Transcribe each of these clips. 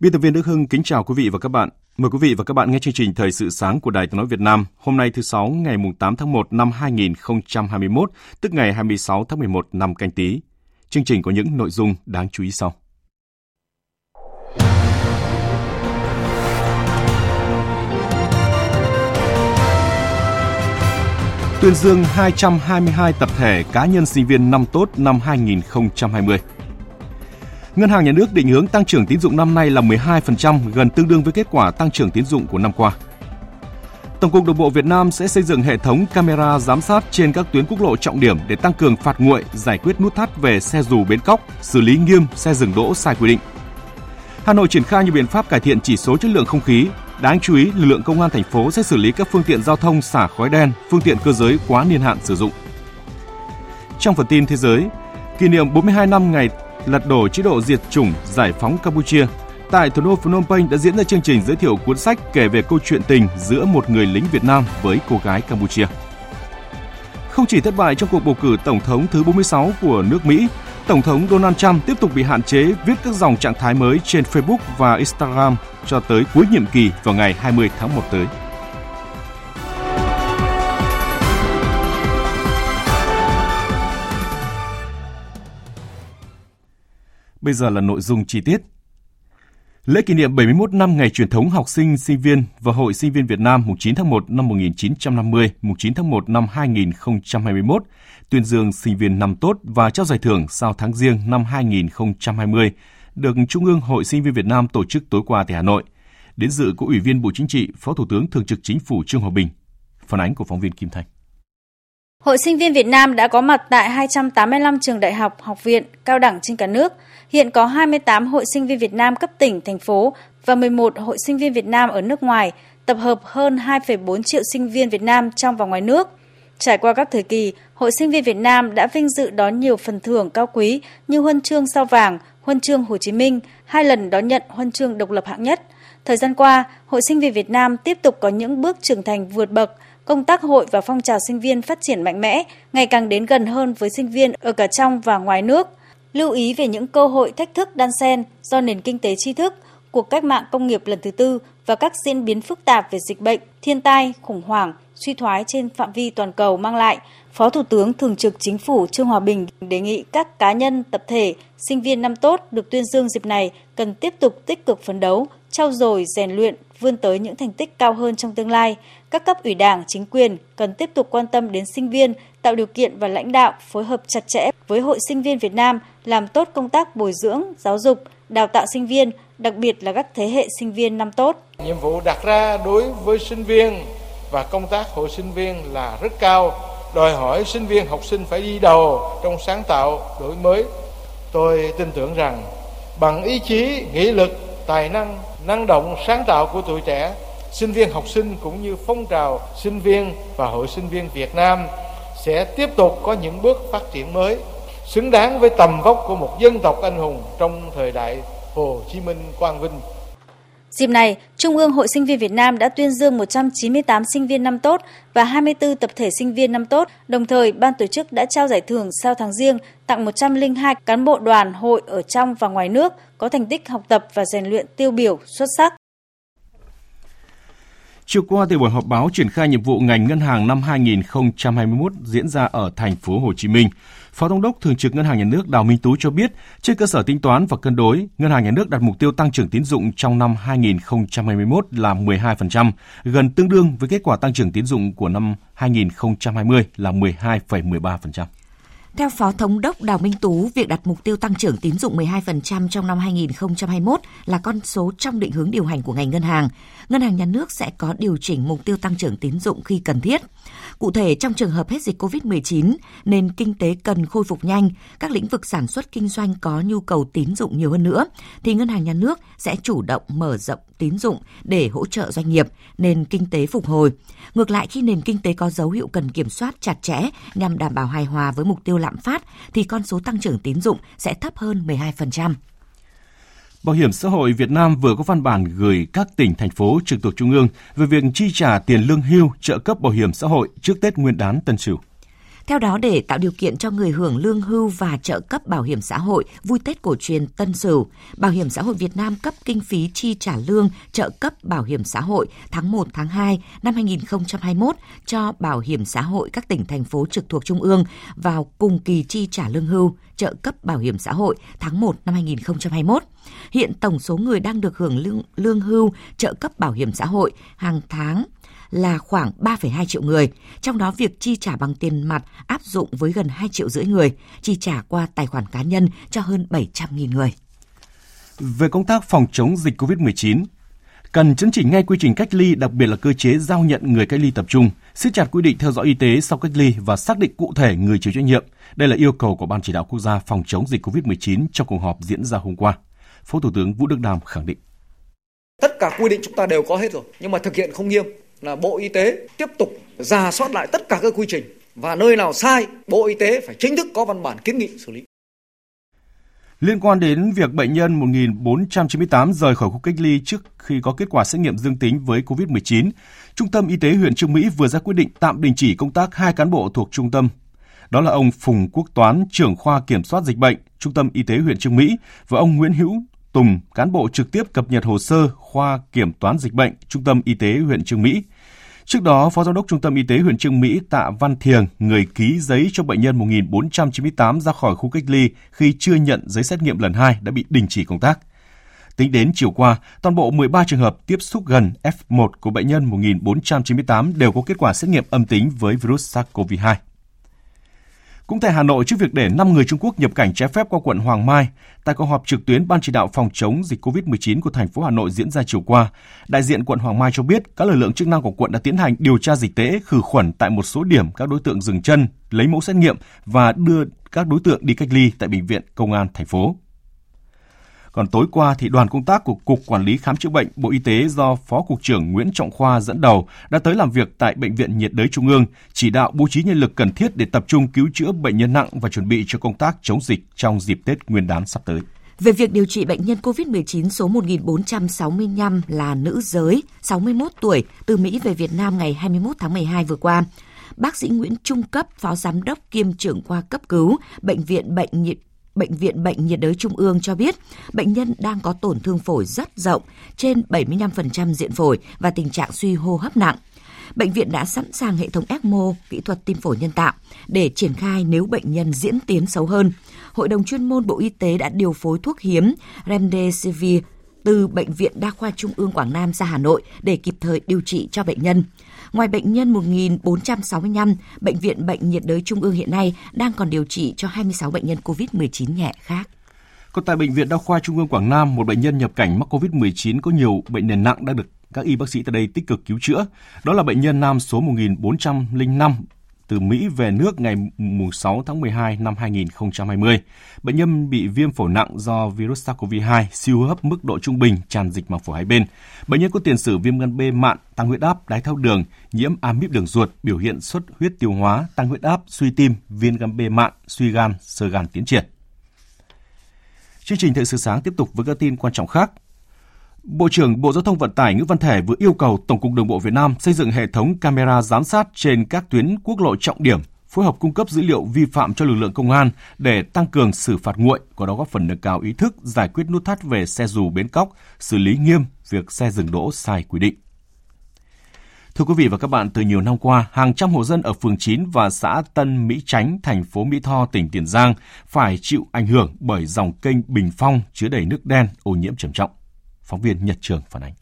Biên tập viên Đức Hưng kính chào quý vị và các bạn. Mời quý vị và các bạn nghe chương trình Thời sự sáng của Đài Tiếng nói Việt Nam hôm nay thứ sáu ngày 8 tháng 1 năm 2021, tức ngày 26 tháng 11 năm canh tí. Chương trình có những nội dung đáng chú ý sau. Tuyên dương 222 tập thể cá nhân sinh viên năm tốt năm 2020. Ngân hàng Nhà nước định hướng tăng trưởng tín dụng năm nay là 12%, gần tương đương với kết quả tăng trưởng tín dụng của năm qua. Tổng cục Đường bộ Việt Nam sẽ xây dựng hệ thống camera giám sát trên các tuyến quốc lộ trọng điểm để tăng cường phạt nguội, giải quyết nút thắt về xe dù bến cóc, xử lý nghiêm xe dừng đỗ sai quy định. Hà Nội triển khai nhiều biện pháp cải thiện chỉ số chất lượng không khí. Đáng chú ý, lực lượng công an thành phố sẽ xử lý các phương tiện giao thông xả khói đen, phương tiện cơ giới quá niên hạn sử dụng. Trong phần tin thế giới, kỷ niệm 42 năm ngày lật đổ chế độ diệt chủng giải phóng Campuchia. Tại thủ đô Phnom Penh đã diễn ra chương trình giới thiệu cuốn sách kể về câu chuyện tình giữa một người lính Việt Nam với cô gái Campuchia. Không chỉ thất bại trong cuộc bầu cử tổng thống thứ 46 của nước Mỹ, Tổng thống Donald Trump tiếp tục bị hạn chế viết các dòng trạng thái mới trên Facebook và Instagram cho tới cuối nhiệm kỳ vào ngày 20 tháng 1 tới. Bây giờ là nội dung chi tiết. Lễ kỷ niệm 71 năm ngày truyền thống học sinh, sinh viên và Hội Sinh viên Việt Nam mùng 9 tháng 1 năm 1950, mùng 9 tháng 1 năm 2021, tuyên dương sinh viên năm tốt và trao giải thưởng sau tháng riêng năm 2020 được Trung ương Hội Sinh viên Việt Nam tổ chức tối qua tại Hà Nội. Đến dự có Ủy viên Bộ Chính trị, Phó Thủ tướng Thường trực Chính phủ Trương Hòa Bình. Phản ánh của phóng viên Kim Thanh. Hội sinh viên Việt Nam đã có mặt tại 285 trường đại học, học viện, cao đẳng trên cả nước. Hiện có 28 hội sinh viên Việt Nam cấp tỉnh, thành phố và 11 hội sinh viên Việt Nam ở nước ngoài, tập hợp hơn 2,4 triệu sinh viên Việt Nam trong và ngoài nước. Trải qua các thời kỳ, Hội sinh viên Việt Nam đã vinh dự đón nhiều phần thưởng cao quý như huân chương sao vàng, huân chương Hồ Chí Minh, hai lần đón nhận huân chương độc lập hạng nhất. Thời gian qua, Hội sinh viên Việt Nam tiếp tục có những bước trưởng thành vượt bậc, công tác hội và phong trào sinh viên phát triển mạnh mẽ, ngày càng đến gần hơn với sinh viên ở cả trong và ngoài nước. Lưu ý về những cơ hội thách thức đan xen do nền kinh tế tri thức, cuộc cách mạng công nghiệp lần thứ tư và các diễn biến phức tạp về dịch bệnh, thiên tai, khủng hoảng, suy thoái trên phạm vi toàn cầu mang lại, Phó Thủ tướng Thường trực Chính phủ Trương Hòa Bình đề nghị các cá nhân, tập thể, sinh viên năm tốt được tuyên dương dịp này cần tiếp tục tích cực phấn đấu, trau dồi, rèn luyện, vươn tới những thành tích cao hơn trong tương lai. Các cấp ủy đảng, chính quyền cần tiếp tục quan tâm đến sinh viên, tạo điều kiện và lãnh đạo phối hợp chặt chẽ với Hội Sinh viên Việt Nam làm tốt công tác bồi dưỡng, giáo dục, đào tạo sinh viên, đặc biệt là các thế hệ sinh viên năm tốt. Nhiệm vụ đặt ra đối với sinh viên và công tác hội sinh viên là rất cao, đòi hỏi sinh viên học sinh phải đi đầu trong sáng tạo, đổi mới. Tôi tin tưởng rằng bằng ý chí, nghị lực, tài năng, năng động, sáng tạo của tuổi trẻ, sinh viên học sinh cũng như phong trào sinh viên và hội sinh viên Việt Nam sẽ tiếp tục có những bước phát triển mới xứng đáng với tầm vóc của một dân tộc anh hùng trong thời đại Hồ Chí Minh quang vinh. Dịp này, Trung ương Hội Sinh viên Việt Nam đã tuyên dương 198 sinh viên năm tốt và 24 tập thể sinh viên năm tốt. Đồng thời, ban tổ chức đã trao giải thưởng sau tháng riêng tặng 102 cán bộ đoàn hội ở trong và ngoài nước có thành tích học tập và rèn luyện tiêu biểu xuất sắc. Chiều qua tại buổi họp báo triển khai nhiệm vụ ngành ngân hàng năm 2021 diễn ra ở thành phố Hồ Chí Minh, Phó Thống đốc Thường trực Ngân hàng Nhà nước Đào Minh Tú cho biết, trên cơ sở tính toán và cân đối, Ngân hàng Nhà nước đặt mục tiêu tăng trưởng tín dụng trong năm 2021 là 12%, gần tương đương với kết quả tăng trưởng tín dụng của năm 2020 là 12,13%. Theo Phó Thống đốc Đào Minh Tú, việc đặt mục tiêu tăng trưởng tín dụng 12% trong năm 2021 là con số trong định hướng điều hành của ngành ngân hàng. Ngân hàng nhà nước sẽ có điều chỉnh mục tiêu tăng trưởng tín dụng khi cần thiết. Cụ thể, trong trường hợp hết dịch COVID-19, nền kinh tế cần khôi phục nhanh, các lĩnh vực sản xuất kinh doanh có nhu cầu tín dụng nhiều hơn nữa, thì ngân hàng nhà nước sẽ chủ động mở rộng tín dụng để hỗ trợ doanh nghiệp, nền kinh tế phục hồi. Ngược lại, khi nền kinh tế có dấu hiệu cần kiểm soát chặt chẽ nhằm đảm bảo hài hòa với mục tiêu lạm phát, thì con số tăng trưởng tín dụng sẽ thấp hơn 12%. Bảo hiểm xã hội Việt Nam vừa có văn bản gửi các tỉnh, thành phố trực thuộc Trung ương về việc chi trả tiền lương hưu, trợ cấp bảo hiểm xã hội trước Tết Nguyên đán Tân Sửu. Theo đó, để tạo điều kiện cho người hưởng lương hưu và trợ cấp bảo hiểm xã hội vui Tết cổ truyền Tân Sửu, Bảo hiểm xã hội Việt Nam cấp kinh phí chi trả lương trợ cấp bảo hiểm xã hội tháng 1 tháng 2 năm 2021 cho bảo hiểm xã hội các tỉnh thành phố trực thuộc trung ương vào cùng kỳ chi trả lương hưu, trợ cấp bảo hiểm xã hội tháng 1 năm 2021. Hiện tổng số người đang được hưởng lương, lương hưu, trợ cấp bảo hiểm xã hội hàng tháng là khoảng 3,2 triệu người, trong đó việc chi trả bằng tiền mặt áp dụng với gần 2 triệu rưỡi người, chi trả qua tài khoản cá nhân cho hơn 700.000 người. Về công tác phòng chống dịch COVID-19, cần chấn chỉnh ngay quy trình cách ly, đặc biệt là cơ chế giao nhận người cách ly tập trung, siết chặt quy định theo dõi y tế sau cách ly và xác định cụ thể người chịu trách nhiệm. Đây là yêu cầu của Ban chỉ đạo quốc gia phòng chống dịch COVID-19 trong cuộc họp diễn ra hôm qua. Phó Thủ tướng Vũ Đức Đam khẳng định. Tất cả quy định chúng ta đều có hết rồi, nhưng mà thực hiện không nghiêm là Bộ Y tế tiếp tục ra soát lại tất cả các quy trình và nơi nào sai, Bộ Y tế phải chính thức có văn bản kiến nghị xử lý. Liên quan đến việc bệnh nhân 1498 rời khỏi khu cách ly trước khi có kết quả xét nghiệm dương tính với COVID-19, Trung tâm Y tế huyện Trương Mỹ vừa ra quyết định tạm đình chỉ công tác hai cán bộ thuộc trung tâm. Đó là ông Phùng Quốc Toán, trưởng khoa kiểm soát dịch bệnh, Trung tâm Y tế huyện Trương Mỹ và ông Nguyễn Hữu Tùng, cán bộ trực tiếp cập nhật hồ sơ khoa kiểm toán dịch bệnh, Trung tâm Y tế huyện Trương Mỹ. Trước đó, Phó Giám đốc Trung tâm Y tế huyện Trương Mỹ Tạ Văn Thiềng, người ký giấy cho bệnh nhân 1498 ra khỏi khu cách ly khi chưa nhận giấy xét nghiệm lần 2 đã bị đình chỉ công tác. Tính đến chiều qua, toàn bộ 13 trường hợp tiếp xúc gần F1 của bệnh nhân 1498 đều có kết quả xét nghiệm âm tính với virus SARS-CoV-2. Cũng tại Hà Nội, trước việc để 5 người Trung Quốc nhập cảnh trái phép qua quận Hoàng Mai, tại cuộc họp trực tuyến Ban chỉ đạo phòng chống dịch COVID-19 của thành phố Hà Nội diễn ra chiều qua, đại diện quận Hoàng Mai cho biết các lực lượng chức năng của quận đã tiến hành điều tra dịch tễ khử khuẩn tại một số điểm các đối tượng dừng chân, lấy mẫu xét nghiệm và đưa các đối tượng đi cách ly tại bệnh viện công an thành phố. Còn tối qua thì đoàn công tác của Cục Quản lý Khám chữa bệnh Bộ Y tế do Phó Cục trưởng Nguyễn Trọng Khoa dẫn đầu đã tới làm việc tại Bệnh viện nhiệt đới Trung ương, chỉ đạo bố trí nhân lực cần thiết để tập trung cứu chữa bệnh nhân nặng và chuẩn bị cho công tác chống dịch trong dịp Tết Nguyên đán sắp tới. Về việc điều trị bệnh nhân COVID-19 số 1465 là nữ giới, 61 tuổi, từ Mỹ về Việt Nam ngày 21 tháng 12 vừa qua, bác sĩ Nguyễn Trung Cấp, phó giám đốc kiêm trưởng khoa cấp cứu, Bệnh viện Bệnh nhiệt Bệnh viện Bệnh nhiệt đới Trung ương cho biết bệnh nhân đang có tổn thương phổi rất rộng, trên 75% diện phổi và tình trạng suy hô hấp nặng. Bệnh viện đã sẵn sàng hệ thống ECMO, kỹ thuật tim phổi nhân tạo để triển khai nếu bệnh nhân diễn tiến xấu hơn. Hội đồng chuyên môn Bộ Y tế đã điều phối thuốc hiếm Remdesivir từ Bệnh viện Đa khoa Trung ương Quảng Nam ra Hà Nội để kịp thời điều trị cho bệnh nhân. Ngoài bệnh nhân 1.465, Bệnh viện Bệnh nhiệt đới Trung ương hiện nay đang còn điều trị cho 26 bệnh nhân COVID-19 nhẹ khác. Còn tại Bệnh viện Đa khoa Trung ương Quảng Nam, một bệnh nhân nhập cảnh mắc COVID-19 có nhiều bệnh nền nặng đang được các y bác sĩ tại đây tích cực cứu chữa. Đó là bệnh nhân nam số 1405 từ Mỹ về nước ngày 6 tháng 12 năm 2020. Bệnh nhân bị viêm phổi nặng do virus SARS-CoV-2, siêu hấp mức độ trung bình, tràn dịch màng phổi hai bên. Bệnh nhân có tiền sử viêm gan B mạn, tăng huyết áp, đái tháo đường, nhiễm amip đường ruột, biểu hiện xuất huyết tiêu hóa, tăng huyết áp, suy tim, viêm gan B mạn, suy gan, sơ gan tiến triển. Chương trình Thời sự sáng tiếp tục với các tin quan trọng khác. Bộ trưởng Bộ Giao thông Vận tải Nguyễn Văn Thể vừa yêu cầu Tổng cục Đường bộ Việt Nam xây dựng hệ thống camera giám sát trên các tuyến quốc lộ trọng điểm, phối hợp cung cấp dữ liệu vi phạm cho lực lượng công an để tăng cường xử phạt nguội, qua đó góp phần nâng cao ý thức giải quyết nút thắt về xe dù bến cóc, xử lý nghiêm việc xe dừng đỗ sai quy định. Thưa quý vị và các bạn, từ nhiều năm qua, hàng trăm hộ dân ở phường 9 và xã Tân Mỹ Chánh, thành phố Mỹ Tho, tỉnh Tiền Giang phải chịu ảnh hưởng bởi dòng kênh Bình Phong chứa đầy nước đen, ô nhiễm trầm trọng. Phóng viên Nhật Trường phản ánh.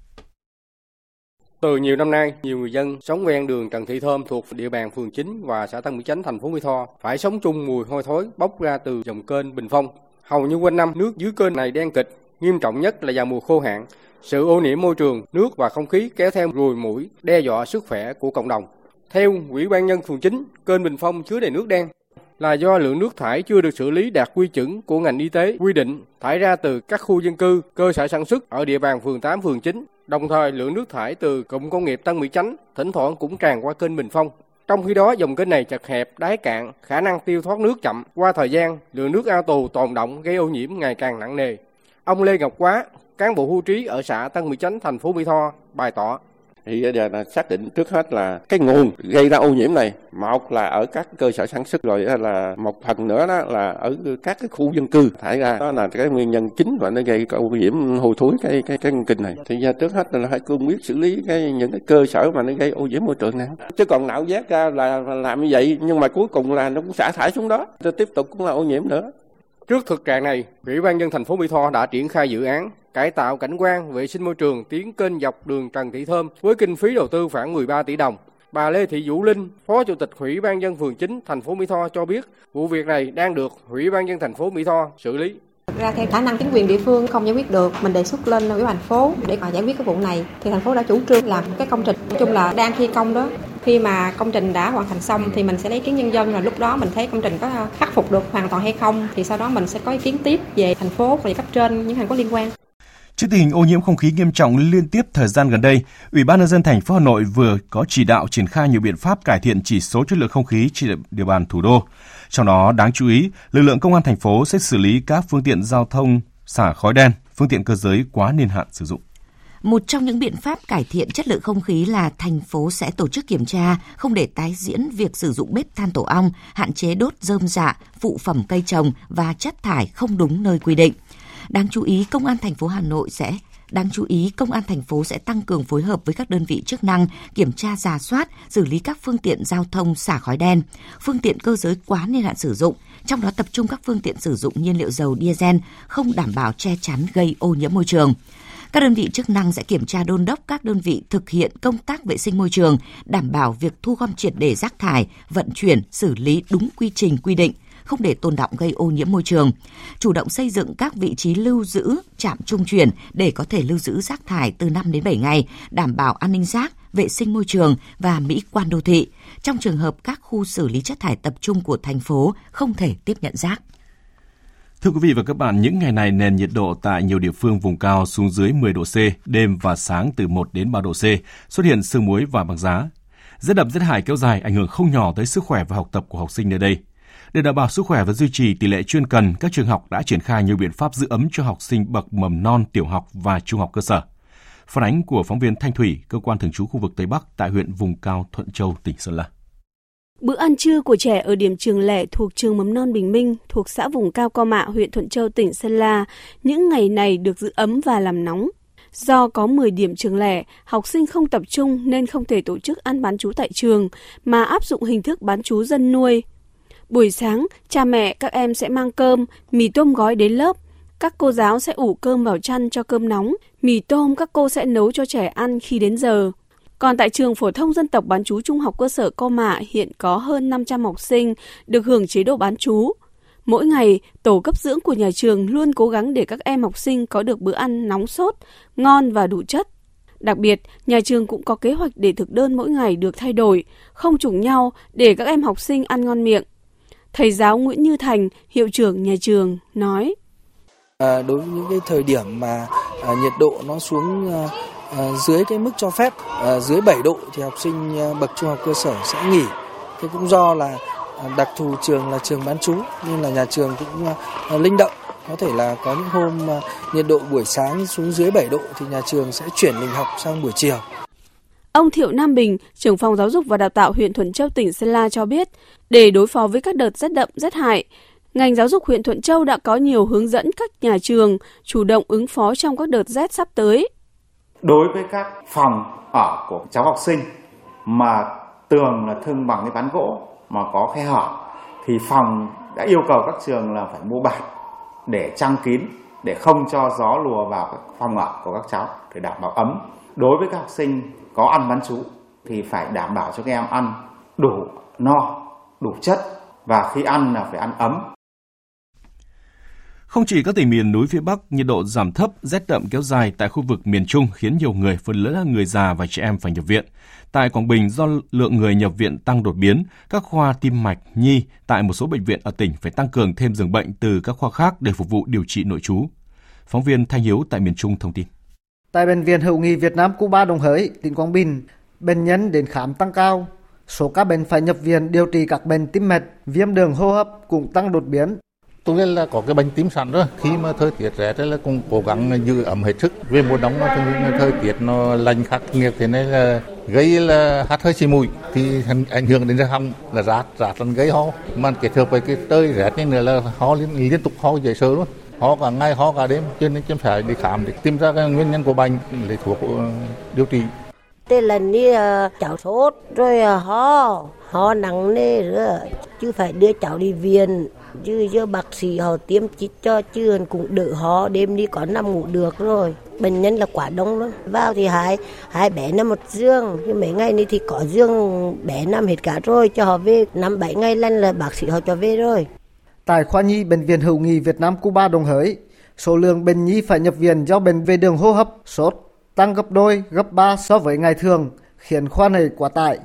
Từ nhiều năm nay, nhiều người dân sống ven đường Trần Thị Thơm thuộc địa bàn phường 9 và xã Tân Mỹ Chánh, thành phố Mỹ Tho phải sống chung mùi hôi thối bốc ra từ dòng kênh Bình Phong. Hầu như quanh năm, nước dưới kênh này đen kịch, nghiêm trọng nhất là vào mùa khô hạn. Sự ô nhiễm môi trường, nước và không khí kéo theo ruồi mũi, đe dọa sức khỏe của cộng đồng. Theo Ủy ban nhân phường 9, kênh Bình Phong chứa đầy nước đen là do lượng nước thải chưa được xử lý đạt quy chuẩn của ngành y tế quy định thải ra từ các khu dân cư, cơ sở sản xuất ở địa bàn phường 8, phường 9. Đồng thời, lượng nước thải từ cụm công nghiệp Tân Mỹ Chánh thỉnh thoảng cũng tràn qua kênh Bình Phong. Trong khi đó, dòng kênh này chật hẹp, đáy cạn, khả năng tiêu thoát nước chậm. Qua thời gian, lượng nước ao tù tồn động gây ô nhiễm ngày càng nặng nề. Ông Lê Ngọc Quá, cán bộ hưu trí ở xã Tân Mỹ Chánh, thành phố Mỹ Tho, bày tỏ thì bây giờ là xác định trước hết là cái nguồn gây ra ô nhiễm này. Một là ở các cơ sở sản xuất rồi ờ, là một phần nữa đó là ở các cái khu dân cư. Thải ra đó là cái nguyên nhân chính và nó gây ô nhiễm hôi thối cái cái cái kinh này. Thì giờ trước hết là phải cương quyết xử lý cái những cái cơ sở mà nó gây ô nhiễm môi trường này. Chứ còn nạo vét ra là, là làm như vậy nhưng mà cuối cùng là nó cũng xả thải xuống đó. Rồi tiếp tục cũng là ô nhiễm nữa. Trước thực trạng này, Ủy ban nhân thành phố Mỹ Tho đã triển khai dự án cải tạo cảnh quan, vệ sinh môi trường tiến kênh dọc đường Trần Thị Thơm với kinh phí đầu tư khoảng 13 tỷ đồng. Bà Lê Thị Vũ Linh, Phó Chủ tịch Ủy ban nhân phường 9 thành phố Mỹ Tho cho biết, vụ việc này đang được Ủy ban nhân thành phố Mỹ Tho xử lý. Ra theo khả năng chính quyền địa phương không giải quyết được, mình đề xuất lên ủy ban thành phố để mà giải quyết cái vụ này. Thì thành phố đã chủ trương làm cái công trình, nói chung là đang thi công đó. Khi mà công trình đã hoàn thành xong thì mình sẽ lấy ý kiến nhân dân rồi lúc đó mình thấy công trình có khắc phục được hoàn toàn hay không thì sau đó mình sẽ có ý kiến tiếp về thành phố và cấp trên những thành phố liên quan. Trước tình hình ô nhiễm không khí nghiêm trọng liên tiếp thời gian gần đây, Ủy ban nhân dân thành phố Hà Nội vừa có chỉ đạo triển khai nhiều biện pháp cải thiện chỉ số chất lượng không khí trên địa bàn thủ đô. Trong đó đáng chú ý, lực lượng công an thành phố sẽ xử lý các phương tiện giao thông xả khói đen, phương tiện cơ giới quá niên hạn sử dụng. Một trong những biện pháp cải thiện chất lượng không khí là thành phố sẽ tổ chức kiểm tra, không để tái diễn việc sử dụng bếp than tổ ong, hạn chế đốt rơm dạ, phụ phẩm cây trồng và chất thải không đúng nơi quy định. Đáng chú ý, Công an thành phố Hà Nội sẽ Đáng chú ý, Công an thành phố sẽ tăng cường phối hợp với các đơn vị chức năng kiểm tra giả soát, xử lý các phương tiện giao thông xả khói đen, phương tiện cơ giới quá niên hạn sử dụng, trong đó tập trung các phương tiện sử dụng nhiên liệu dầu diesel không đảm bảo che chắn gây ô nhiễm môi trường. Các đơn vị chức năng sẽ kiểm tra đôn đốc các đơn vị thực hiện công tác vệ sinh môi trường, đảm bảo việc thu gom triệt để rác thải, vận chuyển, xử lý đúng quy trình quy định, không để tồn động gây ô nhiễm môi trường. Chủ động xây dựng các vị trí lưu giữ trạm trung chuyển để có thể lưu giữ rác thải từ 5 đến 7 ngày, đảm bảo an ninh rác, vệ sinh môi trường và mỹ quan đô thị. Trong trường hợp các khu xử lý chất thải tập trung của thành phố không thể tiếp nhận rác. Thưa quý vị và các bạn, những ngày này nền nhiệt độ tại nhiều địa phương vùng cao xuống dưới 10 độ C, đêm và sáng từ 1 đến 3 độ C, xuất hiện sương muối và băng giá. Rét đậm rét hại kéo dài ảnh hưởng không nhỏ tới sức khỏe và học tập của học sinh nơi đây. Để đảm bảo sức khỏe và duy trì tỷ lệ chuyên cần, các trường học đã triển khai nhiều biện pháp giữ ấm cho học sinh bậc mầm non, tiểu học và trung học cơ sở. Phản ánh của phóng viên Thanh Thủy, cơ quan thường trú khu vực Tây Bắc tại huyện vùng cao Thuận Châu, tỉnh Sơn La. Bữa ăn trưa của trẻ ở điểm trường lẻ thuộc trường mầm non Bình Minh thuộc xã vùng cao Co Mạ, huyện Thuận Châu, tỉnh Sơn La, những ngày này được giữ ấm và làm nóng. Do có 10 điểm trường lẻ, học sinh không tập trung nên không thể tổ chức ăn bán chú tại trường, mà áp dụng hình thức bán chú dân nuôi. Buổi sáng, cha mẹ các em sẽ mang cơm, mì tôm gói đến lớp. Các cô giáo sẽ ủ cơm vào chăn cho cơm nóng, mì tôm các cô sẽ nấu cho trẻ ăn khi đến giờ. Còn tại trường phổ thông dân tộc bán chú trung học cơ sở Co Mạ hiện có hơn 500 học sinh được hưởng chế độ bán chú. Mỗi ngày, tổ cấp dưỡng của nhà trường luôn cố gắng để các em học sinh có được bữa ăn nóng sốt, ngon và đủ chất. Đặc biệt, nhà trường cũng có kế hoạch để thực đơn mỗi ngày được thay đổi, không trùng nhau để các em học sinh ăn ngon miệng. Thầy giáo Nguyễn Như Thành, hiệu trưởng nhà trường, nói. À, đối với những cái thời điểm mà à, nhiệt độ nó xuống à, Ờ, dưới cái mức cho phép ờ, dưới 7 độ thì học sinh ờ, bậc trung học cơ sở sẽ nghỉ. Thế cũng do là đặc thù trường là trường bán trú nên là nhà trường cũng linh động có thể là có những hôm nhiệt độ buổi sáng xuống dưới 7 độ thì nhà trường sẽ chuyển lịch học sang buổi chiều. Ông Thiệu Nam Bình, trưởng phòng giáo dục và đào tạo huyện Thuận Châu tỉnh Sơn La cho biết, để đối phó với các đợt rét đậm rét hại, ngành giáo dục huyện Thuận Châu đã có nhiều hướng dẫn các nhà trường chủ động ứng phó trong các đợt rét sắp tới. Đối với các phòng ở của cháu học sinh mà tường là thương bằng cái ván gỗ mà có khe hở thì phòng đã yêu cầu các trường là phải mua bạt để trang kín để không cho gió lùa vào các phòng ở của các cháu để đảm bảo ấm đối với các học sinh có ăn bán chú thì phải đảm bảo cho các em ăn đủ no, đủ chất và khi ăn là phải ăn ấm. Không chỉ các tỉnh miền núi phía Bắc, nhiệt độ giảm thấp, rét đậm kéo dài tại khu vực miền Trung khiến nhiều người, phần lớn là người già và trẻ em phải nhập viện. Tại Quảng Bình, do lượng người nhập viện tăng đột biến, các khoa tim mạch, nhi tại một số bệnh viện ở tỉnh phải tăng cường thêm giường bệnh từ các khoa khác để phục vụ điều trị nội trú. Phóng viên Thanh Hiếu tại miền Trung thông tin. Tại Bệnh viện Hữu nghị Việt Nam Cuba Đồng Hới, tỉnh Quảng Bình, bệnh nhân đến khám tăng cao. Số ca bệnh phải nhập viện điều trị các bệnh tim mạch, viêm đường hô hấp cũng tăng đột biến. Tôi biết là có cái bệnh tím sẵn rồi. Khi mà thời tiết rét là cũng cố gắng giữ ẩm hết sức. Về mùa đông nó thời tiết nó lạnh khắc nghiệt thế nên là gây là hắt hơi xì mũi thì ảnh hưởng đến họng là rát rát là gây ho. Mà kết hợp với cái tơi rét như nữa là ho liên, liên tục ho dễ sợ luôn. Ho cả ngày ho cả đêm. Cho nên chúng phải đi khám để tìm ra cái nguyên nhân của bệnh lấy thuốc ờ, điều trị. Tên là đi ờ, cháu sốt rồi ờ, ho. Ho nặng nề rồi chứ phải đưa cháu đi viện chứ giờ bác sĩ họ tiêm chích cho chứ cũng đỡ họ đêm đi có nằm ngủ được rồi. Bệnh nhân là quá đông lắm. Vào thì hai hai bé nằm một giường. Nhưng mấy ngày nay thì có giường bé nằm hết cả rồi cho họ về. Năm bảy ngày lên là bác sĩ họ cho về rồi. Tại khoa nhi Bệnh viện Hữu nghị Việt Nam Cuba Đồng Hới, số lượng bệnh nhi phải nhập viện do bệnh về đường hô hấp, sốt tăng gấp đôi, gấp ba so với ngày thường, khiến khoa này quá tải.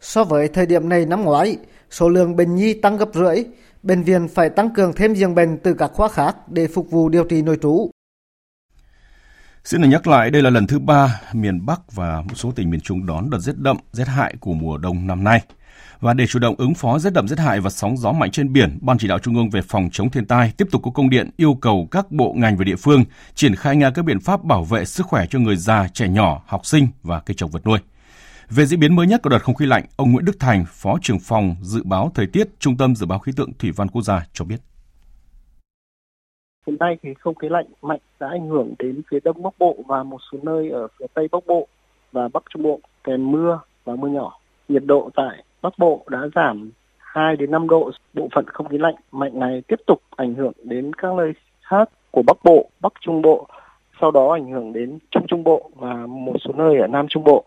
So với thời điểm này năm ngoái, số lượng bệnh nhi tăng gấp rưỡi, bệnh viện phải tăng cường thêm giường bệnh từ các khoa khác để phục vụ điều trị nội trú. Xin được nhắc lại, đây là lần thứ ba miền Bắc và một số tỉnh miền Trung đón đợt rét đậm, rét hại của mùa đông năm nay. Và để chủ động ứng phó rét đậm rét hại và sóng gió mạnh trên biển, Ban chỉ đạo Trung ương về phòng chống thiên tai tiếp tục có công điện yêu cầu các bộ ngành và địa phương triển khai ngay các biện pháp bảo vệ sức khỏe cho người già, trẻ nhỏ, học sinh và cây trồng vật nuôi. Về diễn biến mới nhất của đợt không khí lạnh, ông Nguyễn Đức Thành, Phó trưởng phòng dự báo thời tiết Trung tâm Dự báo Khí tượng Thủy văn Quốc gia cho biết. Hiện nay thì không khí lạnh mạnh đã ảnh hưởng đến phía đông bắc bộ và một số nơi ở phía tây bắc bộ và bắc trung bộ kèm mưa và mưa nhỏ. Nhiệt độ tại Bắc Bộ đã giảm 2 đến 5 độ. Bộ phận không khí lạnh mạnh này tiếp tục ảnh hưởng đến các nơi khác của Bắc Bộ, Bắc Trung Bộ, sau đó ảnh hưởng đến Trung Trung Bộ và một số nơi ở Nam Trung Bộ.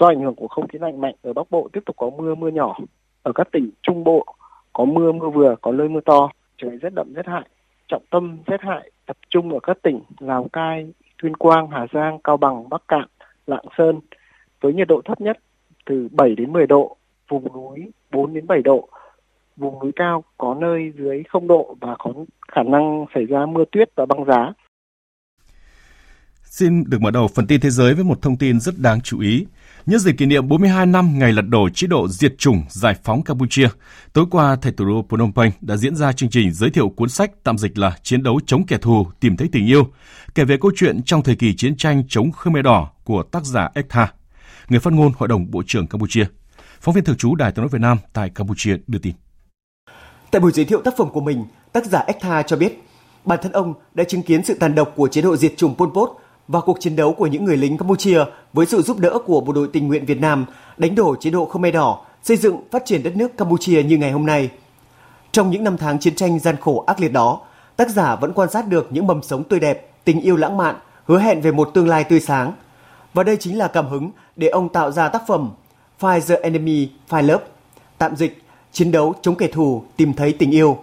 Do ảnh hưởng của không khí lạnh mạnh ở Bắc Bộ tiếp tục có mưa mưa nhỏ. Ở các tỉnh Trung Bộ có mưa mưa vừa, có nơi mưa to, trời rét đậm rét hại. Trọng tâm rét hại tập trung ở các tỉnh Lào Cai, Tuyên Quang, Hà Giang, Cao Bằng, Bắc Cạn, Lạng Sơn với nhiệt độ thấp nhất từ 7 đến 10 độ, vùng núi 4 đến 7 độ, vùng núi cao có nơi dưới 0 độ và có khả năng xảy ra mưa tuyết và băng giá. Xin được mở đầu phần tin thế giới với một thông tin rất đáng chú ý. Nhân dịp kỷ niệm 42 năm ngày lật đổ chế độ diệt chủng giải phóng Campuchia, tối qua tại thủ đô Phnom Penh đã diễn ra chương trình giới thiệu cuốn sách tạm dịch là Chiến đấu chống kẻ thù, tìm thấy tình yêu, kể về câu chuyện trong thời kỳ chiến tranh chống Khmer Đỏ của tác giả Ekta, người phát ngôn Hội đồng Bộ trưởng Campuchia. Phóng viên thường trú Đài tiếng nói Việt Nam tại Campuchia đưa tin. Tại buổi giới thiệu tác phẩm của mình, tác giả Ekta cho biết, bản thân ông đã chứng kiến sự tàn độc của chế độ diệt chủng Pol Pot và cuộc chiến đấu của những người lính Campuchia với sự giúp đỡ của bộ đội tình nguyện Việt Nam đánh đổ chế độ Khmer Đỏ, xây dựng phát triển đất nước Campuchia như ngày hôm nay. Trong những năm tháng chiến tranh gian khổ ác liệt đó, tác giả vẫn quan sát được những mầm sống tươi đẹp, tình yêu lãng mạn, hứa hẹn về một tương lai tươi sáng. Và đây chính là cảm hứng để ông tạo ra tác phẩm Fire the Enemy, Fire Love, tạm dịch, chiến đấu chống kẻ thù, tìm thấy tình yêu.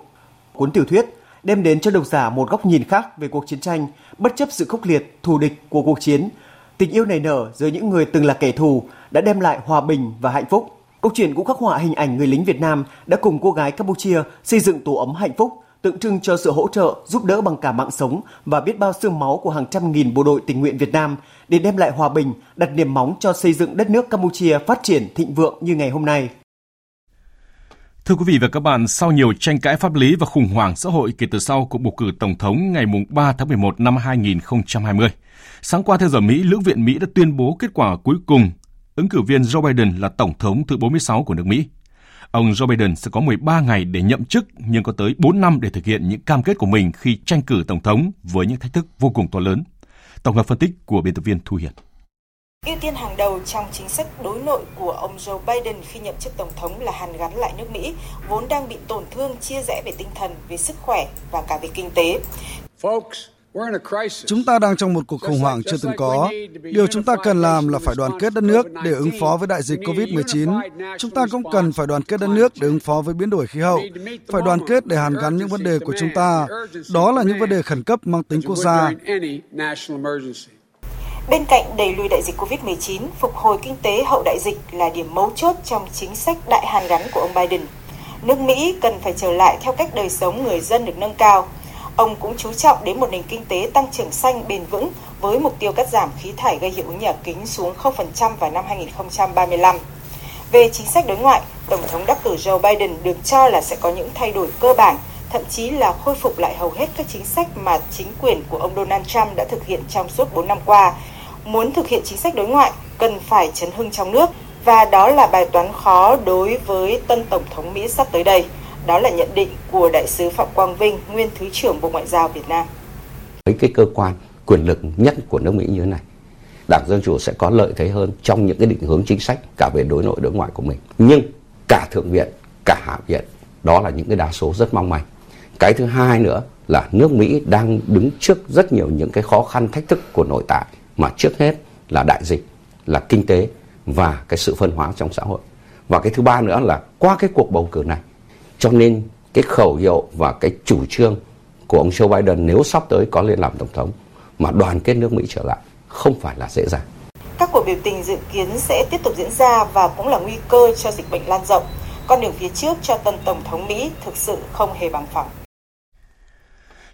Cuốn tiểu thuyết đem đến cho độc giả một góc nhìn khác về cuộc chiến tranh, bất chấp sự khốc liệt, thù địch của cuộc chiến. Tình yêu này nở giữa những người từng là kẻ thù đã đem lại hòa bình và hạnh phúc. Câu chuyện cũng khắc họa hình ảnh người lính Việt Nam đã cùng cô gái Campuchia xây dựng tổ ấm hạnh phúc, tượng trưng cho sự hỗ trợ, giúp đỡ bằng cả mạng sống và biết bao xương máu của hàng trăm nghìn bộ đội tình nguyện Việt Nam để đem lại hòa bình, đặt niềm móng cho xây dựng đất nước Campuchia phát triển thịnh vượng như ngày hôm nay. Thưa quý vị và các bạn, sau nhiều tranh cãi pháp lý và khủng hoảng xã hội kể từ sau cuộc bầu cử tổng thống ngày 3 tháng 11 năm 2020, sáng qua theo giờ Mỹ, Lưỡng viện Mỹ đã tuyên bố kết quả cuối cùng ứng cử viên Joe Biden là tổng thống thứ 46 của nước Mỹ. Ông Joe Biden sẽ có 13 ngày để nhậm chức nhưng có tới 4 năm để thực hiện những cam kết của mình khi tranh cử tổng thống với những thách thức vô cùng to lớn. Tổng hợp phân tích của biên tập viên Thu Hiền. Ưu tiên hàng đầu trong chính sách đối nội của ông Joe Biden khi nhậm chức tổng thống là hàn gắn lại nước Mỹ, vốn đang bị tổn thương chia rẽ về tinh thần, về sức khỏe và cả về kinh tế. Chúng ta đang trong một cuộc khủng hoảng chưa từng có. Điều chúng ta cần làm là phải đoàn kết đất nước để ứng phó với đại dịch COVID-19. Chúng ta cũng cần phải đoàn kết đất nước để ứng phó với biến đổi khí hậu. Phải đoàn kết để hàn gắn những vấn đề của chúng ta. Đó là những vấn đề khẩn cấp mang tính quốc gia. Bên cạnh đẩy lùi đại dịch COVID-19, phục hồi kinh tế hậu đại dịch là điểm mấu chốt trong chính sách đại hàn gắn của ông Biden. Nước Mỹ cần phải trở lại theo cách đời sống người dân được nâng cao. Ông cũng chú trọng đến một nền kinh tế tăng trưởng xanh bền vững với mục tiêu cắt giảm khí thải gây hiệu ứng nhà kính xuống 0% vào năm 2035. Về chính sách đối ngoại, Tổng thống đắc cử Joe Biden được cho là sẽ có những thay đổi cơ bản, thậm chí là khôi phục lại hầu hết các chính sách mà chính quyền của ông Donald Trump đã thực hiện trong suốt 4 năm qua. Muốn thực hiện chính sách đối ngoại, cần phải chấn hưng trong nước, và đó là bài toán khó đối với tân Tổng thống Mỹ sắp tới đây. Đó là nhận định của Đại sứ Phạm Quang Vinh, nguyên Thứ trưởng Bộ Ngoại giao Việt Nam. Với cái cơ quan quyền lực nhất của nước Mỹ như thế này, Đảng Dân Chủ sẽ có lợi thế hơn trong những cái định hướng chính sách cả về đối nội đối ngoại của mình. Nhưng cả Thượng viện, cả Hạ viện, đó là những cái đa số rất mong manh. Cái thứ hai nữa là nước Mỹ đang đứng trước rất nhiều những cái khó khăn thách thức của nội tại mà trước hết là đại dịch, là kinh tế và cái sự phân hóa trong xã hội. Và cái thứ ba nữa là qua cái cuộc bầu cử này cho nên cái khẩu hiệu và cái chủ trương của ông Joe Biden nếu sắp tới có lên làm tổng thống mà đoàn kết nước Mỹ trở lại không phải là dễ dàng. Các cuộc biểu tình dự kiến sẽ tiếp tục diễn ra và cũng là nguy cơ cho dịch bệnh lan rộng. Con đường phía trước cho tân Tổng thống Mỹ thực sự không hề bằng phẳng.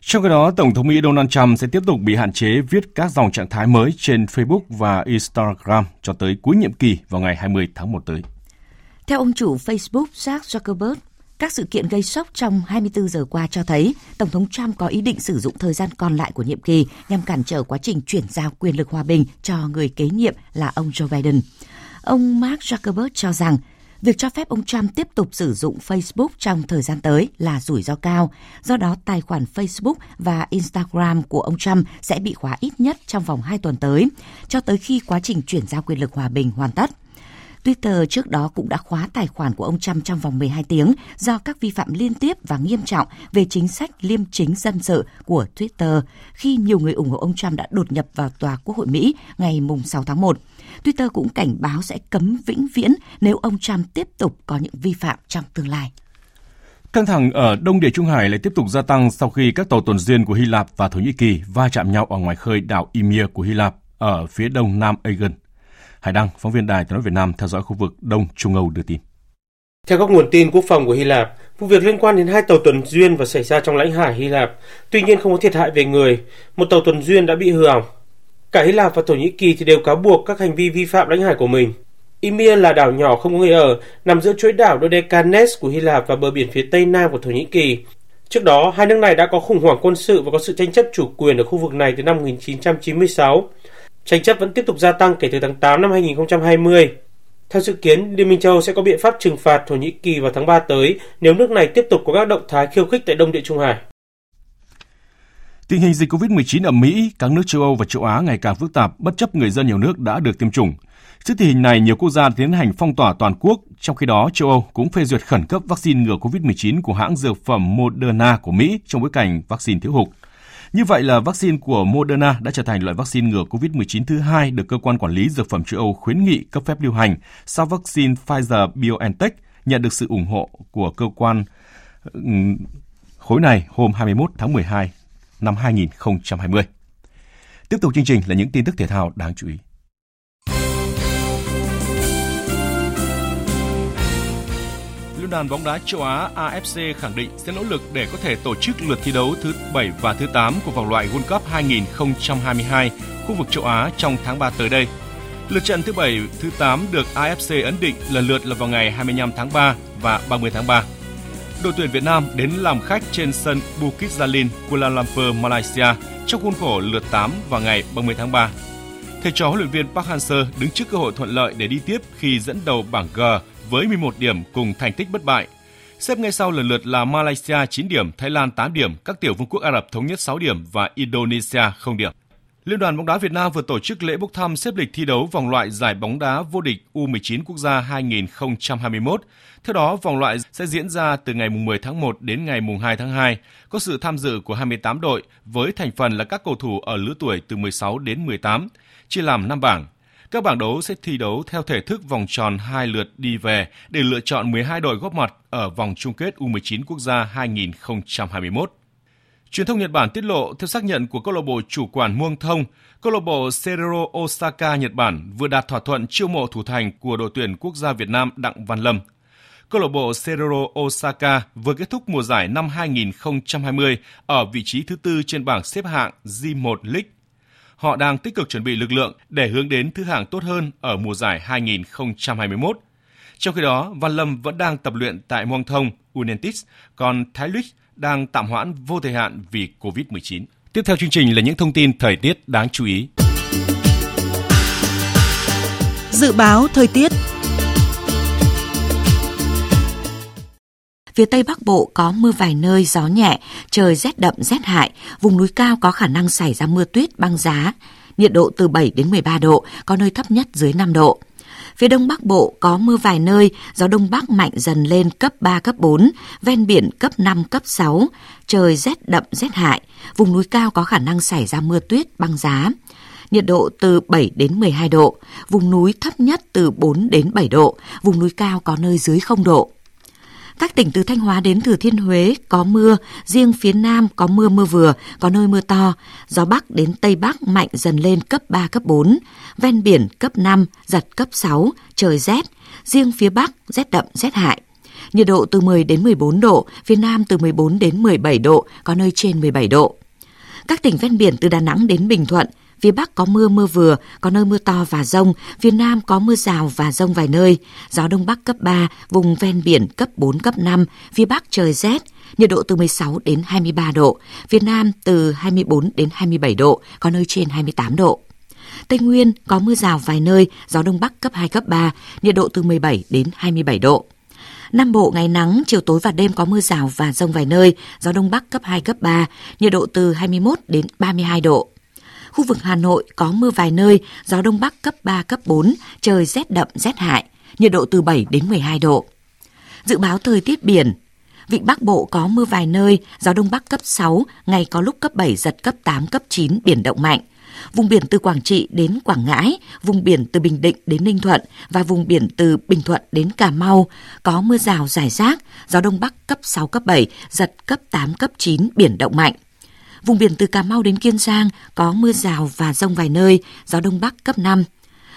Trong khi đó, Tổng thống Mỹ Donald Trump sẽ tiếp tục bị hạn chế viết các dòng trạng thái mới trên Facebook và Instagram cho tới cuối nhiệm kỳ vào ngày 20 tháng 1 tới. Theo ông chủ Facebook Jack Zuckerberg, các sự kiện gây sốc trong 24 giờ qua cho thấy Tổng thống Trump có ý định sử dụng thời gian còn lại của nhiệm kỳ nhằm cản trở quá trình chuyển giao quyền lực hòa bình cho người kế nhiệm là ông Joe Biden. Ông Mark Zuckerberg cho rằng việc cho phép ông Trump tiếp tục sử dụng Facebook trong thời gian tới là rủi ro cao. Do đó, tài khoản Facebook và Instagram của ông Trump sẽ bị khóa ít nhất trong vòng 2 tuần tới, cho tới khi quá trình chuyển giao quyền lực hòa bình hoàn tất. Twitter trước đó cũng đã khóa tài khoản của ông Trump trong vòng 12 tiếng do các vi phạm liên tiếp và nghiêm trọng về chính sách liêm chính dân sự của Twitter khi nhiều người ủng hộ ông Trump đã đột nhập vào tòa Quốc hội Mỹ ngày 6 tháng 1. Twitter cũng cảnh báo sẽ cấm vĩnh viễn nếu ông Trump tiếp tục có những vi phạm trong tương lai. Căng thẳng ở Đông Địa Trung Hải lại tiếp tục gia tăng sau khi các tàu tuần duyên của Hy Lạp và Thổ Nhĩ Kỳ va chạm nhau ở ngoài khơi đảo Ymir của Hy Lạp ở phía đông nam Aegean. Hải Đăng, phóng viên Đài tiếng nói Việt Nam theo dõi khu vực Đông Trung Âu đưa tin. Theo các nguồn tin quốc phòng của Hy Lạp, vụ việc liên quan đến hai tàu tuần duyên và xảy ra trong lãnh hải Hy Lạp. Tuy nhiên không có thiệt hại về người, một tàu tuần duyên đã bị hư hỏng. Cả Hy Lạp và Thổ Nhĩ Kỳ thì đều cáo buộc các hành vi vi phạm lãnh hải của mình. Ymir là đảo nhỏ không có người ở, nằm giữa chuỗi đảo Dodecanes của Hy Lạp và bờ biển phía tây nam của Thổ Nhĩ Kỳ. Trước đó, hai nước này đã có khủng hoảng quân sự và có sự tranh chấp chủ quyền ở khu vực này từ năm 1996. Tranh chấp vẫn tiếp tục gia tăng kể từ tháng 8 năm 2020. Theo dự kiến, Liên minh châu Âu sẽ có biện pháp trừng phạt Thổ Nhĩ Kỳ vào tháng 3 tới nếu nước này tiếp tục có các động thái khiêu khích tại Đông Địa Trung Hải. Tình hình dịch COVID-19 ở Mỹ, các nước châu Âu và châu Á ngày càng phức tạp bất chấp người dân nhiều nước đã được tiêm chủng. Trước tình hình này, nhiều quốc gia tiến hành phong tỏa toàn quốc, trong khi đó châu Âu cũng phê duyệt khẩn cấp vaccine ngừa COVID-19 của hãng dược phẩm Moderna của Mỹ trong bối cảnh vaccine thiếu hụt. Như vậy là vaccine của Moderna đã trở thành loại vaccine ngừa COVID-19 thứ hai được cơ quan quản lý dược phẩm châu Âu khuyến nghị cấp phép lưu hành sau vaccine Pfizer-BioNTech nhận được sự ủng hộ của cơ quan ừ, khối này hôm 21 tháng 12 năm 2020. Tiếp tục chương trình là những tin tức thể thao đáng chú ý. Liên đoàn bóng đá châu Á AFC khẳng định sẽ nỗ lực để có thể tổ chức lượt thi đấu thứ 7 và thứ 8 của vòng loại World Cup 2022 khu vực châu Á trong tháng 3 tới đây. Lượt trận thứ 7, thứ 8 được AFC ấn định lần lượt là vào ngày 25 tháng 3 và 30 tháng 3. Đội tuyển Việt Nam đến làm khách trên sân Bukit Jalil, Kuala Lumpur, Malaysia trong khuôn khổ lượt 8 vào ngày 30 tháng 3. Thầy trò huấn luyện viên Park Hang-seo đứng trước cơ hội thuận lợi để đi tiếp khi dẫn đầu bảng G với 11 điểm cùng thành tích bất bại. Xếp ngay sau lần lượt là Malaysia 9 điểm, Thái Lan 8 điểm, các tiểu vương quốc Ả Rập Thống Nhất 6 điểm và Indonesia 0 điểm. Liên đoàn bóng đá Việt Nam vừa tổ chức lễ bốc thăm xếp lịch thi đấu vòng loại giải bóng đá vô địch U19 quốc gia 2021. Theo đó, vòng loại sẽ diễn ra từ ngày 10 tháng 1 đến ngày 2 tháng 2, có sự tham dự của 28 đội với thành phần là các cầu thủ ở lứa tuổi từ 16 đến 18, chia làm 5 bảng. Các bảng đấu sẽ thi đấu theo thể thức vòng tròn hai lượt đi về để lựa chọn 12 đội góp mặt ở vòng chung kết U19 quốc gia 2021. Truyền thông Nhật Bản tiết lộ theo xác nhận của câu lạc bộ chủ quản Muông Thông, câu lạc bộ Cerro Osaka Nhật Bản vừa đạt thỏa thuận chiêu mộ thủ thành của đội tuyển quốc gia Việt Nam Đặng Văn Lâm. Câu lạc bộ Cerro Osaka vừa kết thúc mùa giải năm 2020 ở vị trí thứ tư trên bảng xếp hạng J1 League. Họ đang tích cực chuẩn bị lực lượng để hướng đến thứ hạng tốt hơn ở mùa giải 2021. Trong khi đó, Văn Lâm vẫn đang tập luyện tại Muang Thông, Unentis, còn Thái Lích đang tạm hoãn vô thời hạn vì COVID-19. Tiếp theo chương trình là những thông tin thời tiết đáng chú ý. Dự báo thời tiết Phía Tây Bắc Bộ có mưa vài nơi, gió nhẹ, trời rét đậm rét hại, vùng núi cao có khả năng xảy ra mưa tuyết, băng giá, nhiệt độ từ 7 đến 13 độ, có nơi thấp nhất dưới 5 độ. Phía Đông Bắc Bộ có mưa vài nơi, gió Đông Bắc mạnh dần lên cấp 3, cấp 4, ven biển cấp 5, cấp 6, trời rét đậm rét hại, vùng núi cao có khả năng xảy ra mưa tuyết, băng giá. Nhiệt độ từ 7 đến 12 độ, vùng núi thấp nhất từ 4 đến 7 độ, vùng núi cao có nơi dưới 0 độ. Các tỉnh từ Thanh Hóa đến Thừa Thiên Huế có mưa, riêng phía Nam có mưa mưa vừa, có nơi mưa to. Gió Bắc đến Tây Bắc mạnh dần lên cấp 3, cấp 4. Ven biển cấp 5, giật cấp 6, trời rét. Riêng phía Bắc rét đậm, rét hại. Nhiệt độ từ 10 đến 14 độ, phía Nam từ 14 đến 17 độ, có nơi trên 17 độ. Các tỉnh ven biển từ Đà Nẵng đến Bình Thuận, Phía Bắc có mưa mưa vừa, có nơi mưa to và rông, phía Nam có mưa rào và rông vài nơi. Gió Đông Bắc cấp 3, vùng ven biển cấp 4, cấp 5, phía Bắc trời rét, nhiệt độ từ 16 đến 23 độ, phía Nam từ 24 đến 27 độ, có nơi trên 28 độ. Tây Nguyên có mưa rào vài nơi, gió Đông Bắc cấp 2, cấp 3, nhiệt độ từ 17 đến 27 độ. Nam Bộ ngày nắng, chiều tối và đêm có mưa rào và rông vài nơi, gió Đông Bắc cấp 2, cấp 3, nhiệt độ từ 21 đến 32 độ. Khu vực Hà Nội có mưa vài nơi, gió Đông Bắc cấp 3, cấp 4, trời rét đậm, rét hại, nhiệt độ từ 7 đến 12 độ. Dự báo thời tiết biển, Vịnh Bắc Bộ có mưa vài nơi, gió Đông Bắc cấp 6, ngày có lúc cấp 7, giật cấp 8, cấp 9, biển động mạnh. Vùng biển từ Quảng Trị đến Quảng Ngãi, vùng biển từ Bình Định đến Ninh Thuận và vùng biển từ Bình Thuận đến Cà Mau có mưa rào rải rác, gió Đông Bắc cấp 6, cấp 7, giật cấp 8, cấp 9, biển động mạnh. Vùng biển từ Cà Mau đến Kiên Giang có mưa rào và rông vài nơi, gió Đông Bắc cấp 5.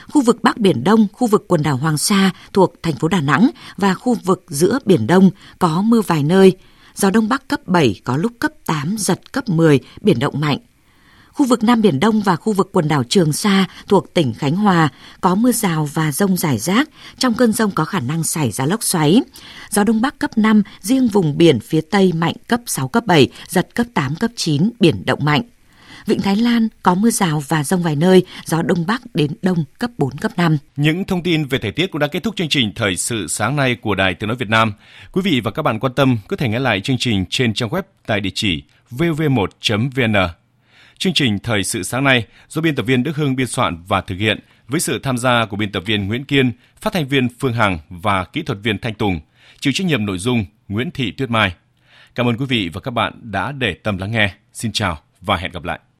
Khu vực Bắc Biển Đông, khu vực quần đảo Hoàng Sa thuộc thành phố Đà Nẵng và khu vực giữa Biển Đông có mưa vài nơi. Gió Đông Bắc cấp 7 có lúc cấp 8, giật cấp 10, biển động mạnh. Khu vực Nam Biển Đông và khu vực quần đảo Trường Sa thuộc tỉnh Khánh Hòa có mưa rào và rông rải rác. Trong cơn rông có khả năng xảy ra lốc xoáy. Gió Đông Bắc cấp 5, riêng vùng biển phía Tây mạnh cấp 6, cấp 7, giật cấp 8, cấp 9, biển động mạnh. Vịnh Thái Lan có mưa rào và rông vài nơi, gió Đông Bắc đến Đông cấp 4, cấp 5. Những thông tin về thời tiết cũng đã kết thúc chương trình Thời sự sáng nay của Đài Tiếng Nói Việt Nam. Quý vị và các bạn quan tâm có thể nghe lại chương trình trên trang web tại địa chỉ vv1.vn. Chương trình Thời sự sáng nay do biên tập viên Đức Hưng biên soạn và thực hiện với sự tham gia của biên tập viên Nguyễn Kiên, phát thanh viên Phương Hằng và kỹ thuật viên Thanh Tùng, chịu trách nhiệm nội dung Nguyễn Thị Tuyết Mai. Cảm ơn quý vị và các bạn đã để tâm lắng nghe. Xin chào và hẹn gặp lại.